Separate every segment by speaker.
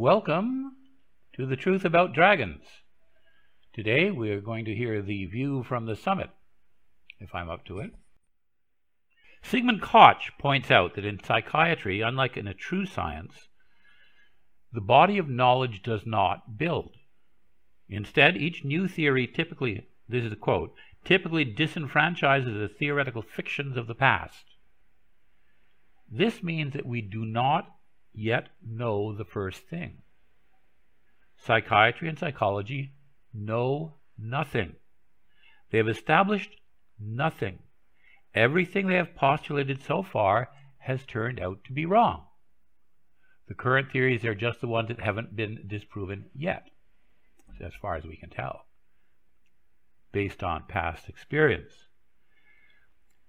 Speaker 1: Welcome to The Truth About Dragons. Today we are going to hear the view from the summit, if I'm up to it. Sigmund Koch points out that in psychiatry, unlike in a true science, the body of knowledge does not build. Instead, each new theory typically, this is a quote, typically disenfranchises the theoretical fictions of the past. This means that we do not yet know the first thing. Psychiatry and psychology know nothing. They have established nothing. Everything they have postulated so far has turned out to be wrong. The current theories are just the ones that haven't been disproven yet, as far as we can tell, based on past experience.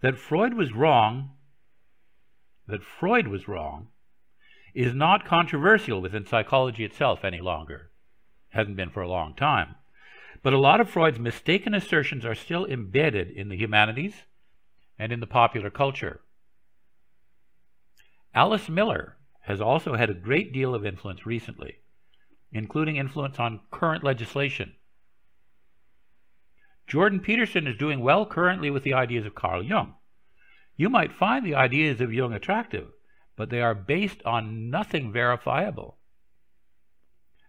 Speaker 1: That Freud was wrong, that Freud was wrong, is not controversial within psychology itself any longer. Hasn't been for a long time. But a lot of Freud's mistaken assertions are still embedded in the humanities and in the popular culture. Alice Miller has also had a great deal of influence recently, including influence on current legislation. Jordan Peterson is doing well currently with the ideas of Carl Jung. You might find the ideas of Jung attractive, but they are based on nothing verifiable.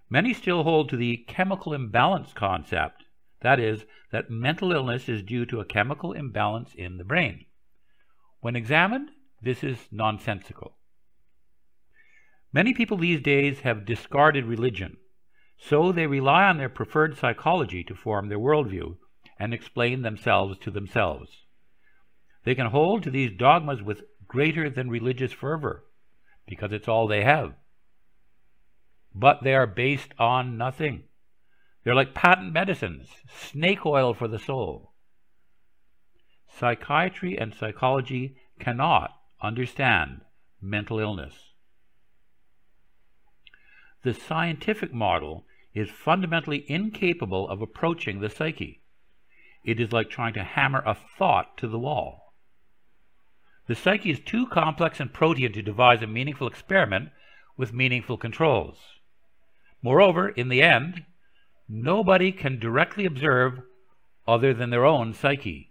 Speaker 1: Many still hold to the chemical imbalance concept, that is, that mental illness is due to a chemical imbalance in the brain. When examined, this is nonsensical. Many people these days have discarded religion, so they rely on their preferred psychology to form their worldview and explain themselves to themselves. They can hold to these dogmas with greater than religious fervor, because it's all they have. But they are based on nothing. They're like patent medicines, snake oil for the soul. Psychiatry and psychology cannot understand mental illness. The scientific model is fundamentally incapable of approaching the psyche. It is like trying to hammer a thought to the wall. The psyche is too complex and protean to devise a meaningful experiment with meaningful controls. Moreover, in the end, nobody can directly observe other than their own psyche.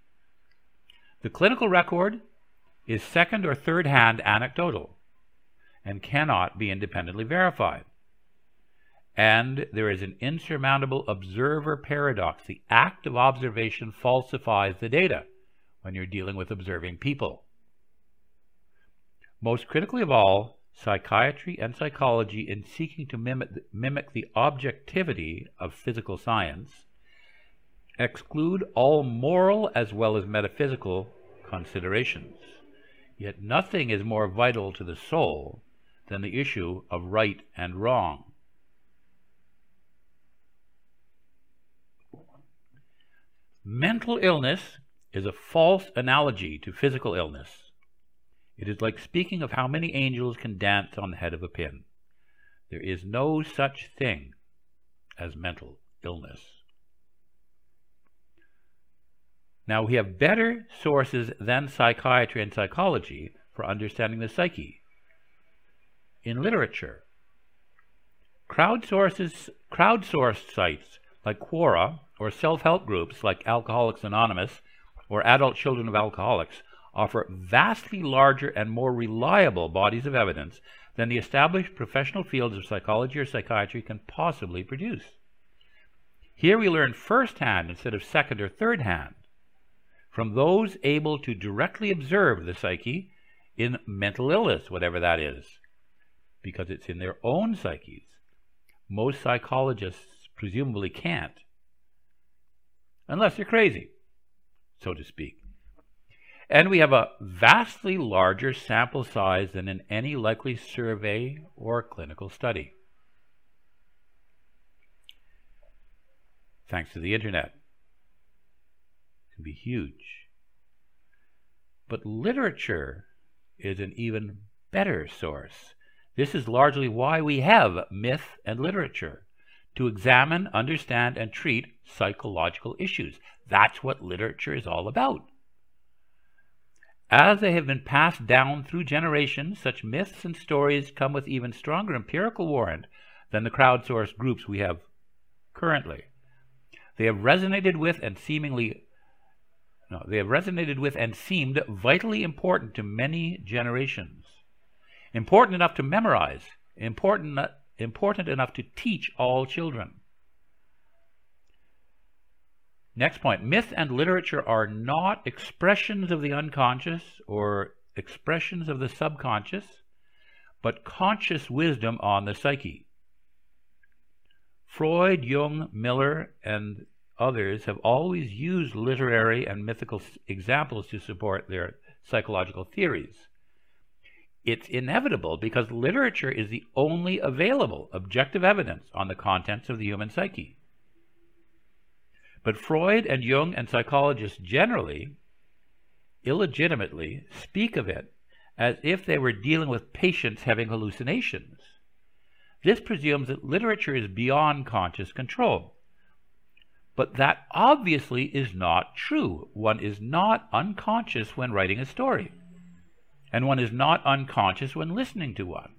Speaker 1: The clinical record is second or third hand anecdotal and cannot be independently verified. And there is an insurmountable observer paradox. The act of observation falsifies the data when you're dealing with observing people. Most critically of all, psychiatry and psychology, in seeking to mimic, mimic the objectivity of physical science, exclude all moral as well as metaphysical considerations. Yet nothing is more vital to the soul than the issue of right and wrong. Mental illness is a false analogy to physical illness. It is like speaking of how many angels can dance on the head of a pin. There is no such thing as mental illness. Now, we have better sources than psychiatry and psychology for understanding the psyche. In literature, crowdsourced sites like Quora or self help groups like Alcoholics Anonymous or Adult Children of Alcoholics offer vastly larger and more reliable bodies of evidence than the established professional fields of psychology or psychiatry can possibly produce. Here we learn firsthand instead of second or third hand from those able to directly observe the psyche in mental illness, whatever that is, because it's in their own psyches. Most psychologists presumably can't, unless they're crazy, so to speak. And we have a vastly larger sample size than in any likely survey or clinical study. Thanks to the internet. It can be huge. But literature is an even better source. This is largely why we have myth and literature to examine, understand, and treat psychological issues. That's what literature is all about. As they have been passed down through generations, such myths and stories come with even stronger empirical warrant than the crowdsourced groups we have currently. They have resonated with and seemingly no, they have resonated with and seemed vitally important to many generations. Important enough to memorize, important, important enough to teach all children. Next point myth and literature are not expressions of the unconscious or expressions of the subconscious, but conscious wisdom on the psyche. Freud, Jung, Miller, and others have always used literary and mythical examples to support their psychological theories. It's inevitable because literature is the only available objective evidence on the contents of the human psyche. But Freud and Jung and psychologists generally, illegitimately, speak of it as if they were dealing with patients having hallucinations. This presumes that literature is beyond conscious control. But that obviously is not true. One is not unconscious when writing a story, and one is not unconscious when listening to one.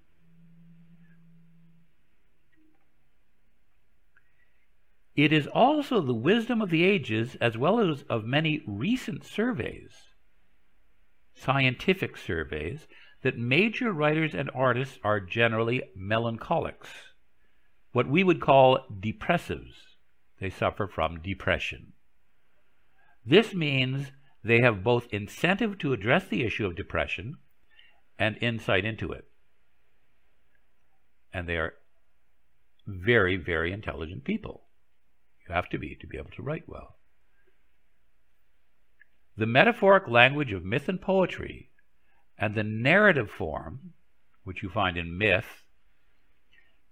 Speaker 1: It is also the wisdom of the ages, as well as of many recent surveys, scientific surveys, that major writers and artists are generally melancholics, what we would call depressives they suffer from depression. This means they have both incentive to address the issue of depression and insight into it. And they are very, very intelligent people. You have to be to be able to write well. The metaphoric language of myth and poetry and the narrative form, which you find in myth,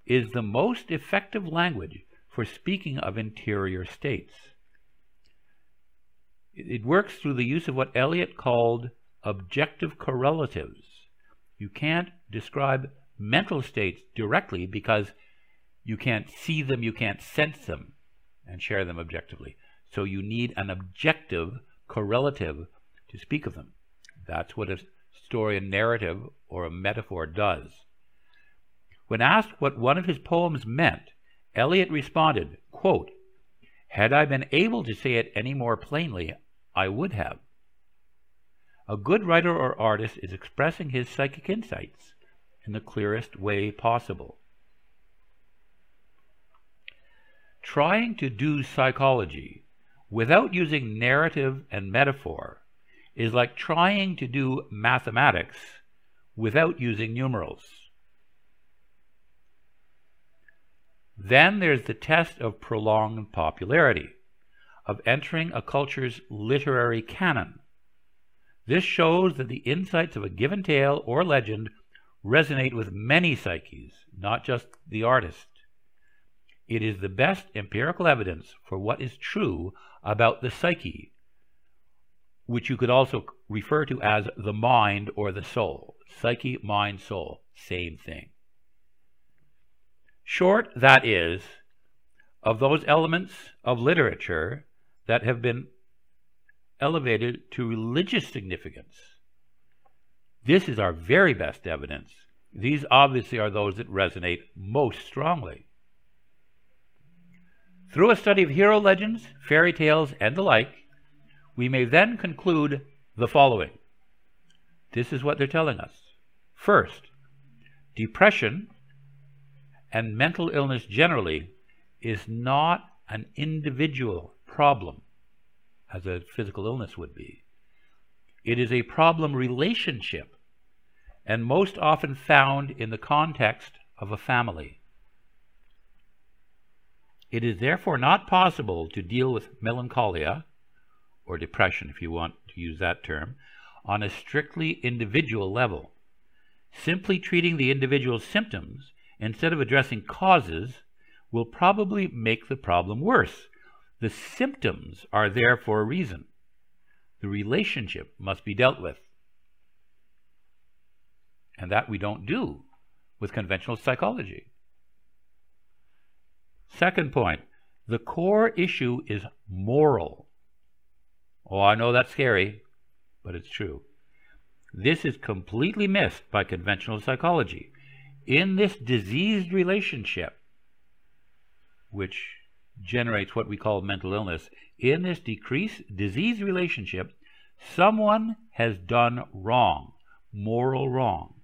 Speaker 1: is the most effective language for speaking of interior states. It works through the use of what Eliot called objective correlatives. You can't describe mental states directly because you can't see them, you can't sense them and share them objectively. So you need an objective correlative to speak of them. That's what a story, a narrative, or a metaphor does. When asked what one of his poems meant, Eliot responded, quote, Had I been able to say it any more plainly, I would have. A good writer or artist is expressing his psychic insights in the clearest way possible. Trying to do psychology without using narrative and metaphor is like trying to do mathematics without using numerals. Then there's the test of prolonged popularity, of entering a culture's literary canon. This shows that the insights of a given tale or legend resonate with many psyches, not just the artist. It is the best empirical evidence for what is true about the psyche, which you could also refer to as the mind or the soul. Psyche, mind, soul, same thing. Short, that is, of those elements of literature that have been elevated to religious significance. This is our very best evidence. These obviously are those that resonate most strongly. Through a study of hero legends, fairy tales, and the like, we may then conclude the following. This is what they're telling us. First, depression and mental illness generally is not an individual problem, as a physical illness would be. It is a problem relationship, and most often found in the context of a family. It is therefore not possible to deal with melancholia, or depression if you want to use that term, on a strictly individual level. Simply treating the individual's symptoms instead of addressing causes, will probably make the problem worse. The symptoms are there for a reason. The relationship must be dealt with. And that we don't do with conventional psychology. Second point the core issue is moral. Oh, I know that's scary, but it's true. This is completely missed by conventional psychology in this diseased relationship, which generates what we call mental illness, in this decrease relationship, someone has done wrong, moral wrong,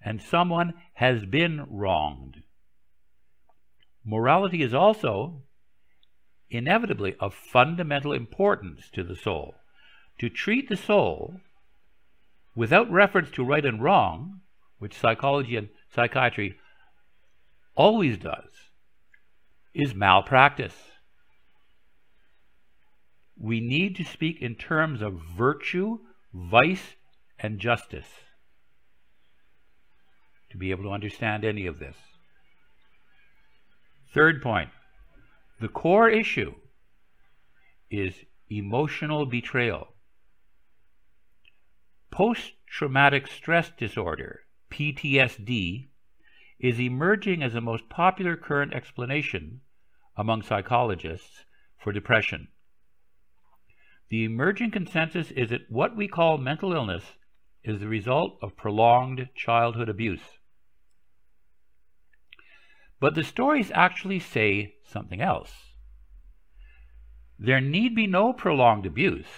Speaker 1: and someone has been wronged. Morality is also inevitably of fundamental importance to the soul. To treat the soul without reference to right and wrong, which psychology and psychiatry always does, is malpractice. We need to speak in terms of virtue, vice, and justice to be able to understand any of this. Third point the core issue is emotional betrayal. Post traumatic stress disorder, PTSD, is emerging as the most popular current explanation among psychologists for depression. The emerging consensus is that what we call mental illness is the result of prolonged childhood abuse. But the stories actually say something else. There need be no prolonged abuse,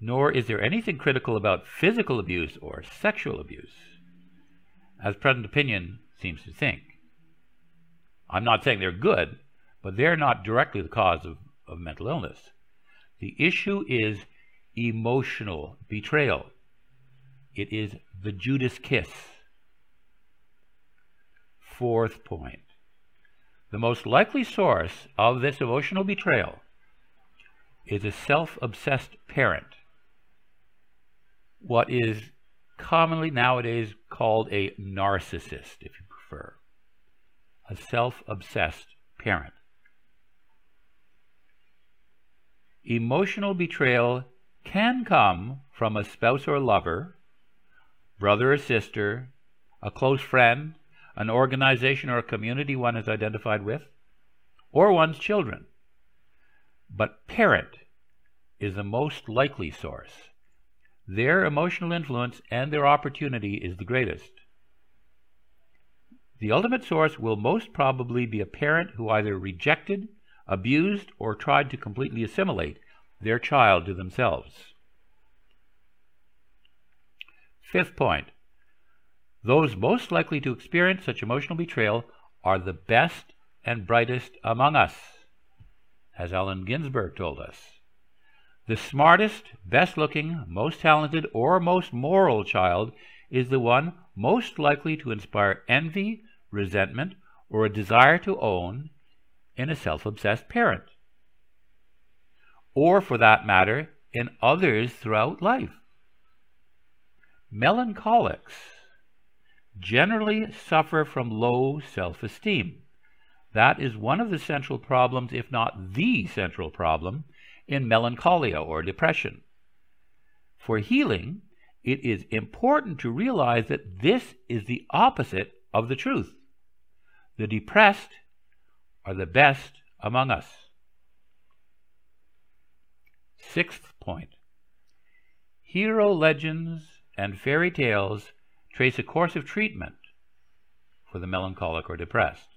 Speaker 1: nor is there anything critical about physical abuse or sexual abuse, as present opinion seems to think. I'm not saying they're good, but they're not directly the cause of, of mental illness. The issue is emotional betrayal. It is the Judas kiss. Fourth point the most likely source of this emotional betrayal is a self obsessed parent, what is commonly nowadays called a narcissist, if you prefer. A self obsessed parent. Emotional betrayal can come from a spouse or lover, brother or sister, a close friend, an organization or a community one is identified with, or one's children. But parent is the most likely source. Their emotional influence and their opportunity is the greatest. The ultimate source will most probably be a parent who either rejected, abused, or tried to completely assimilate their child to themselves. Fifth point those most likely to experience such emotional betrayal are the best and brightest among us, as Allen Ginsberg told us. The smartest, best looking, most talented, or most moral child is the one most likely to inspire envy, resentment, or a desire to own in a self obsessed parent. Or, for that matter, in others throughout life. Melancholics generally suffer from low self esteem. That is one of the central problems, if not the central problem, in melancholia or depression. For healing, it is important to realize that this is the opposite of the truth. The depressed are the best among us. Sixth point Hero legends and fairy tales trace a course of treatment for the melancholic or depressed.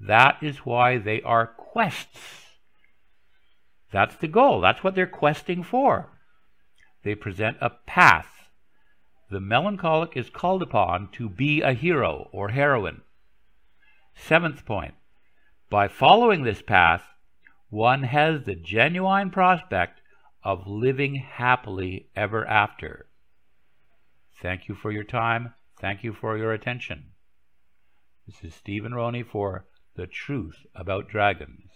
Speaker 1: That is why they are quests. That's the goal. That's what they're questing for. They present a path. The melancholic is called upon to be a hero or heroine. Seventh point by following this path, one has the genuine prospect of living happily ever after. Thank you for your time. Thank you for your attention. This is Stephen Roney for The Truth About Dragons.